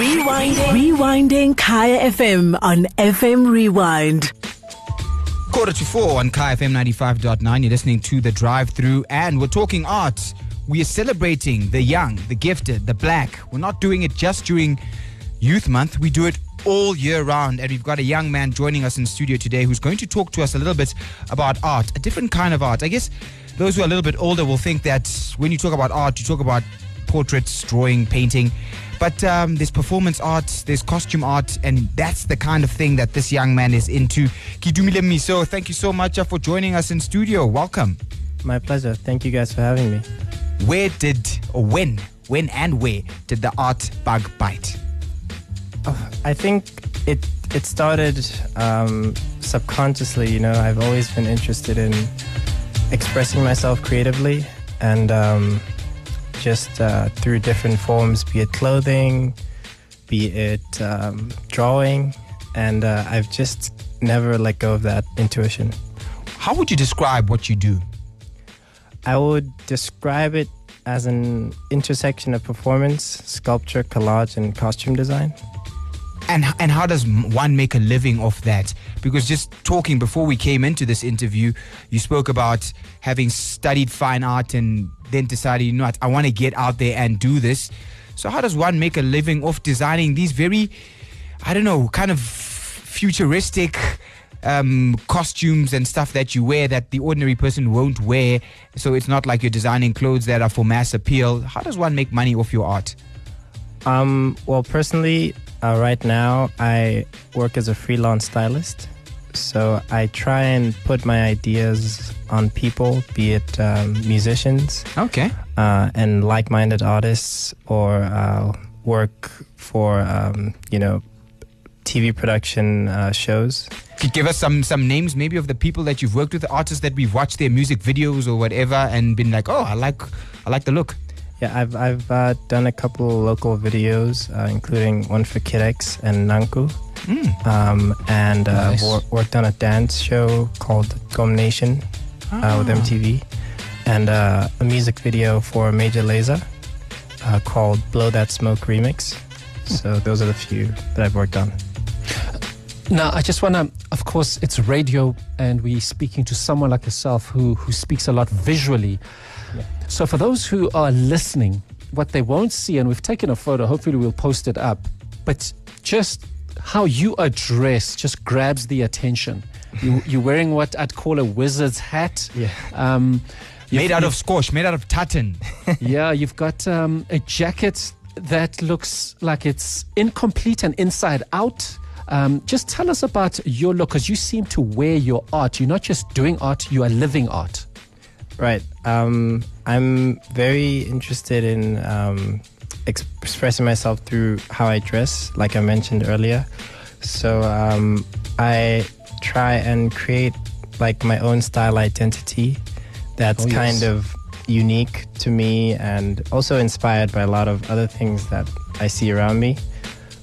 Rewinding. Rewinding Kaya FM on FM Rewind. Quarter to four on Kaya FM 95.9. You're listening to The Drive Through, and we're talking art. We are celebrating the young, the gifted, the black. We're not doing it just during Youth Month, we do it all year round. And we've got a young man joining us in studio today who's going to talk to us a little bit about art, a different kind of art. I guess those who are a little bit older will think that when you talk about art, you talk about portraits, drawing, painting. But um, there's performance art, there's costume art, and that's the kind of thing that this young man is into. Ketumile Meso, thank you so much uh, for joining us in studio. Welcome. My pleasure. Thank you guys for having me. Where did, or when, when and where did the art bug bite? Oh, I think it it started um, subconsciously. You know, I've always been interested in expressing myself creatively, and um, just uh, through different forms, be it clothing, be it um, drawing, and uh, I've just never let go of that intuition. How would you describe what you do? I would describe it as an intersection of performance, sculpture, collage, and costume design. And, and how does one make a living off that? Because just talking before we came into this interview, you spoke about having studied fine art and then decided, you know what, I want to get out there and do this. So, how does one make a living off designing these very, I don't know, kind of futuristic um, costumes and stuff that you wear that the ordinary person won't wear? So, it's not like you're designing clothes that are for mass appeal. How does one make money off your art? Um, well, personally, uh, right now I work as a freelance stylist. So I try and put my ideas on people, be it um, musicians, okay, uh, and like-minded artists, or uh, work for um, you know TV production uh, shows. Could give us some some names, maybe of the people that you've worked with, artists that we've watched their music videos or whatever, and been like, oh, I like I like the look. Yeah, I've I've uh, done a couple local videos, uh, including one for Kid X and Nanku, mm. um, and uh, nice. wor- worked on a dance show called Gqom Nation ah. with MTV, and uh, a music video for Major Lazer uh, called Blow That Smoke Remix. So those are the few that I've worked on. Now, I just want to, of course, it's radio, and we're speaking to someone like yourself who who speaks a lot visually. So, for those who are listening, what they won't see, and we've taken a photo, hopefully, we'll post it up, but just how you are dressed just grabs the attention. You, you're wearing what I'd call a wizard's hat. Yeah. Um, made out of squash, made out of tartan. yeah, you've got um, a jacket that looks like it's incomplete and inside out. Um, just tell us about your look because you seem to wear your art. You're not just doing art, you are living art. Right. Um, I'm very interested in um, expressing myself through how I dress, like I mentioned earlier. So um, I try and create like my own style identity that's oh, yes. kind of unique to me and also inspired by a lot of other things that I see around me.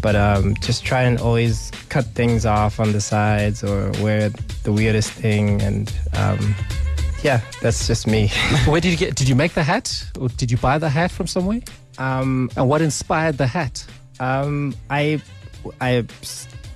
But um, just try and always cut things off on the sides or wear the weirdest thing and um, yeah, that's just me. Where did you get? Did you make the hat, or did you buy the hat from somewhere? Um, and what inspired the hat? Um, I I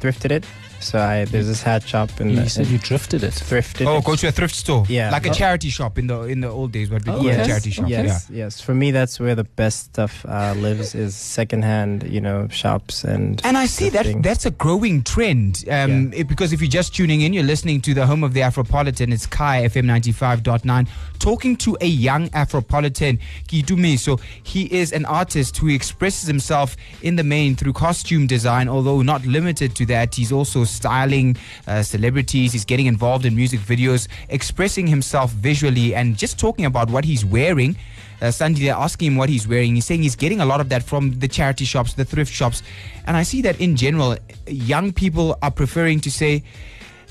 thrifted it so I, there's this hat shop and You said you drifted it. Thrifted. Oh, it. go to a thrift store. Yeah, like a oh. charity shop in the in the old days. What we oh, call yes. a charity shop. Yes, yeah. yes. For me, that's where the best stuff uh, lives is secondhand, you know, shops and. And I see that that's a growing trend. Um, yeah. it, because if you're just tuning in, you're listening to the home of the Afropolitan. It's Kaya FM 95.9, talking to a young Afropolitan, Kidumi. So he is an artist who expresses himself in the main through costume design, although not limited to that. He's also styling uh, celebrities. He's getting involved in music videos, expressing himself visually, and just talking about what he's wearing. Uh, Sandy, they're asking him what he's wearing. He's saying he's getting a lot of that from the charity shops, the thrift shops. And I see that in general, young people are preferring to say,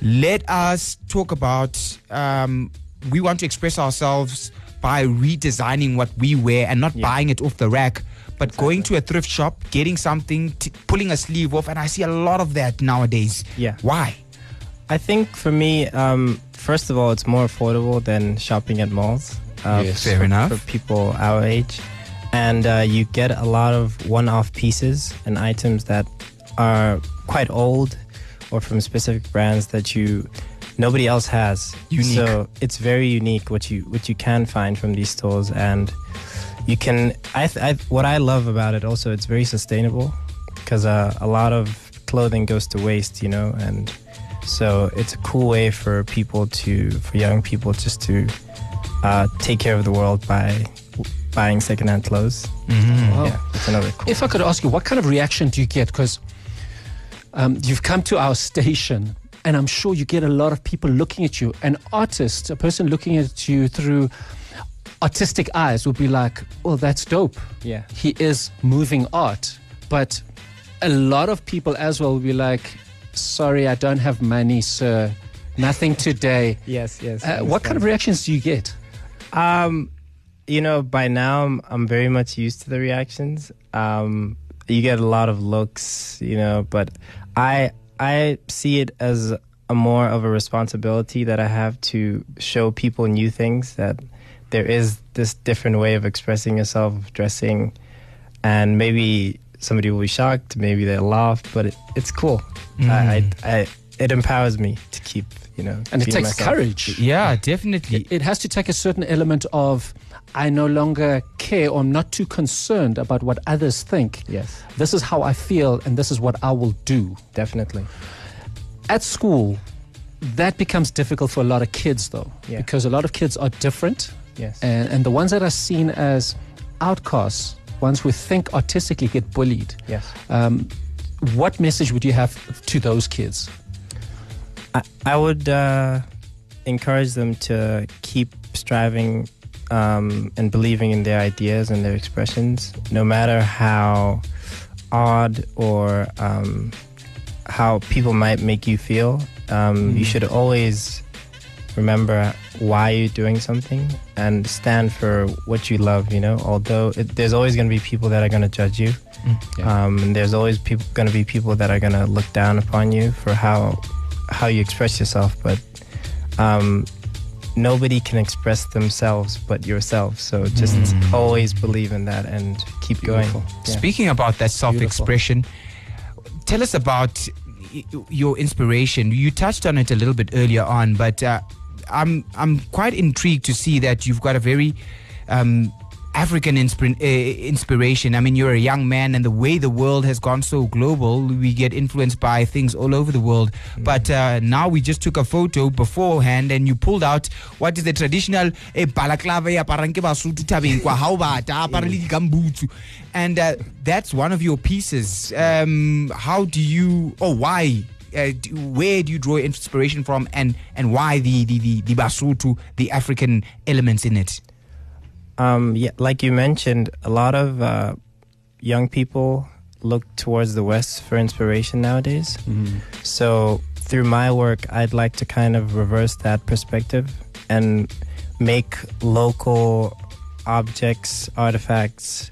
let us talk about, um, we want to express ourselves by redesigning what we wear and not yeah. buying it off the rack but exactly. going to a thrift shop, getting something, t- pulling a sleeve off, and I see a lot of that nowadays. Yeah. Why? I think for me, um, first of all, it's more affordable than shopping at malls. Uh, yes, fair for, enough. For people our age. and uh, you get a lot of one-off pieces and items that are quite old or from specific brands that you nobody else has. Unique. So it's very unique what you what you can find from these stores, and you can. I, th- I what I love about it also it's very sustainable because uh, a lot of clothing goes to waste, you know, and so it's a cool way for people to for young people just to uh, take care of the world by buying secondhand clothes. Wow. Yeah, it's another cool. If I could ask you, what kind of reaction do you get? Because um, you've come to our station, and I'm sure you get a lot of people looking at you. An artist, a person looking at you through artistic eyes, would be like, "Oh, that's dope. yeah. He is moving art." But a lot of people as well will be like, "Sorry, I don't have money, sir. Nothing today." Yes, yes. Uh, what kind of reactions do you get? Um, you know, by now I'm, I'm very much used to the reactions. Um, you get a lot of looks, you know, but I I see it as a more of a responsibility that I have to show people new things that there is this different way of expressing yourself, of dressing, and maybe somebody will be shocked, maybe they'll laugh, but it, it's cool. I, mm. I, I it empowers me to keep, you know, And it being takes myself. courage. Yeah, definitely. It has to take a certain element of I no longer care or I'm not too concerned about what others think. Yes, This is how I feel and this is what I will do. definitely. At school, that becomes difficult for a lot of kids though, Yeah. because a lot of kids are different Yes. and, and the ones that are seen as outcasts, ones who think artistically get bullied. yes. Um, what message would you have to those kids? I, I would uh, encourage them to keep striving um, and believing in their ideas and their expressions, no matter how odd or um, how people might make you feel. Um, You should always remember why you're doing something and stand for what you love. You know, although it, there's always going to be people that are going to judge you. Yeah. Um, and there's always going to be people that are going to look down upon you for how how you express yourself. But um, nobody can express themselves but yourself. So just Mm. always believe in that and keep Beautiful. going. Yeah. Speaking about that self-expression, tell us about your inspiration. You touched on it a little bit earlier on, but uh, I'm I'm quite intrigued to see that you've got a very um, African inspir- uh, inspiration. I mean, you're a young man, and the way the world has gone so global, we get influenced by things all over the world. But uh, now we just took a photo beforehand, and you pulled out what is the traditional eh, balaclava aparang ke Basotho thabeng kwa ha o bata, apara and uh, that's one of your pieces. Um, how do you, or why? Uh, do, where do you draw inspiration from, and and why the the the, the Basotho, the African elements in it? Um, yeah, like you mentioned, a lot of uh, young people look towards the West for inspiration nowadays. So through my work, I'd like to kind of reverse that perspective and make local objects, artifacts,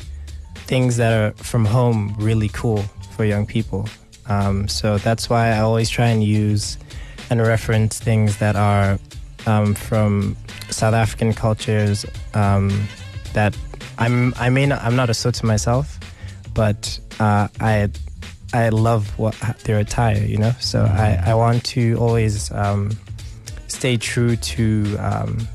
things that are from home really cool for young people. Um, so that's why I always try and use and reference things that are um, from South African cultures um, that I'm I may not I'm not a Sotho myself, but uh, I I love what their attire, you know. So I, I want to always um, stay true to um,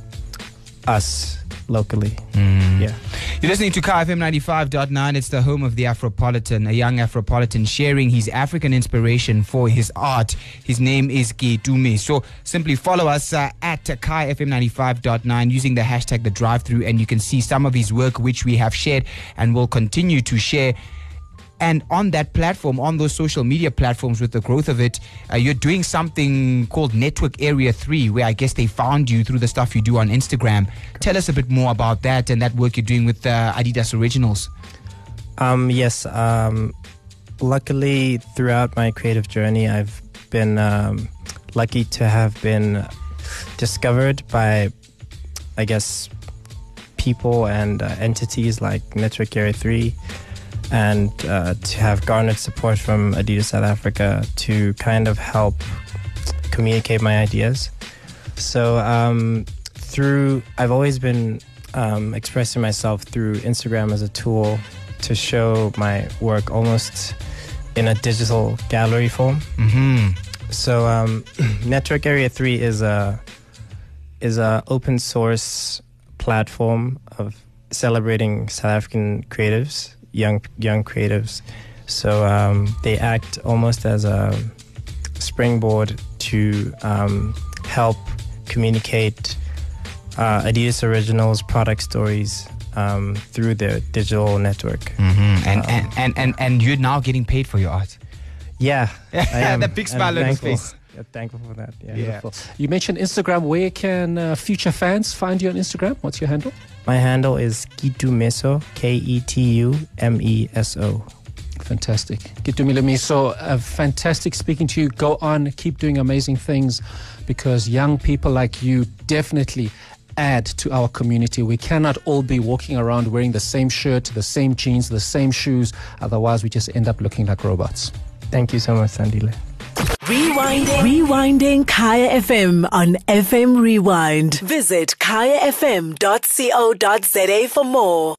us locally. Yeah. You're listening to Kaya FM 95.9. It's the home of the Afropolitan, a young Afropolitan sharing his African inspiration for his art. His name is Gitume. So simply follow us uh, at Kaya FM 95.9 using the hashtag the drive through, and you can see some of his work, which we have shared and will continue to share. And on that platform, on those social media platforms, with the growth of it, uh, you're doing something called Network Area 3, where I guess they found you through the stuff you do on Instagram. Tell us a bit more about that and that work you're doing with uh, Adidas Originals. Um, yes. Um, luckily, throughout my creative journey, I've been um, lucky to have been discovered by, I guess, people and uh, entities like Network Area 3 and uh, to have garnered support from Adidas South Africa to kind of help communicate my ideas. So um, through, I've always been um, expressing myself through Instagram as a tool to show my work almost in a digital gallery form. Mm-hmm. So um, Network Area Three is a is a open source platform of celebrating South African creatives, young young creatives. So um, they act almost as a springboard to um, help communicate uh, Adidas Originals product stories um, through their digital network. Mm-hmm. And, Um, and, and, and, and you're now getting paid for your art. Yeah. The big smile on his face. Yeah, thankful for that. Yeah. Beautiful. You mentioned Instagram. Where can uh, future fans find you on Instagram? What's your handle? My handle is Ketu Meso, K E T U M E S O. Fantastic. Ketumile So uh, fantastic speaking to you. Go on, keep doing amazing things because young people like you definitely add to our community. We cannot all be walking around wearing the same shirt, the same jeans, the same shoes. Otherwise, we just end up looking like robots. Thank you so much, Sandile. Rewinding. Rewinding Kaya FM on FM Rewind. Visit kayafm.co.za for more.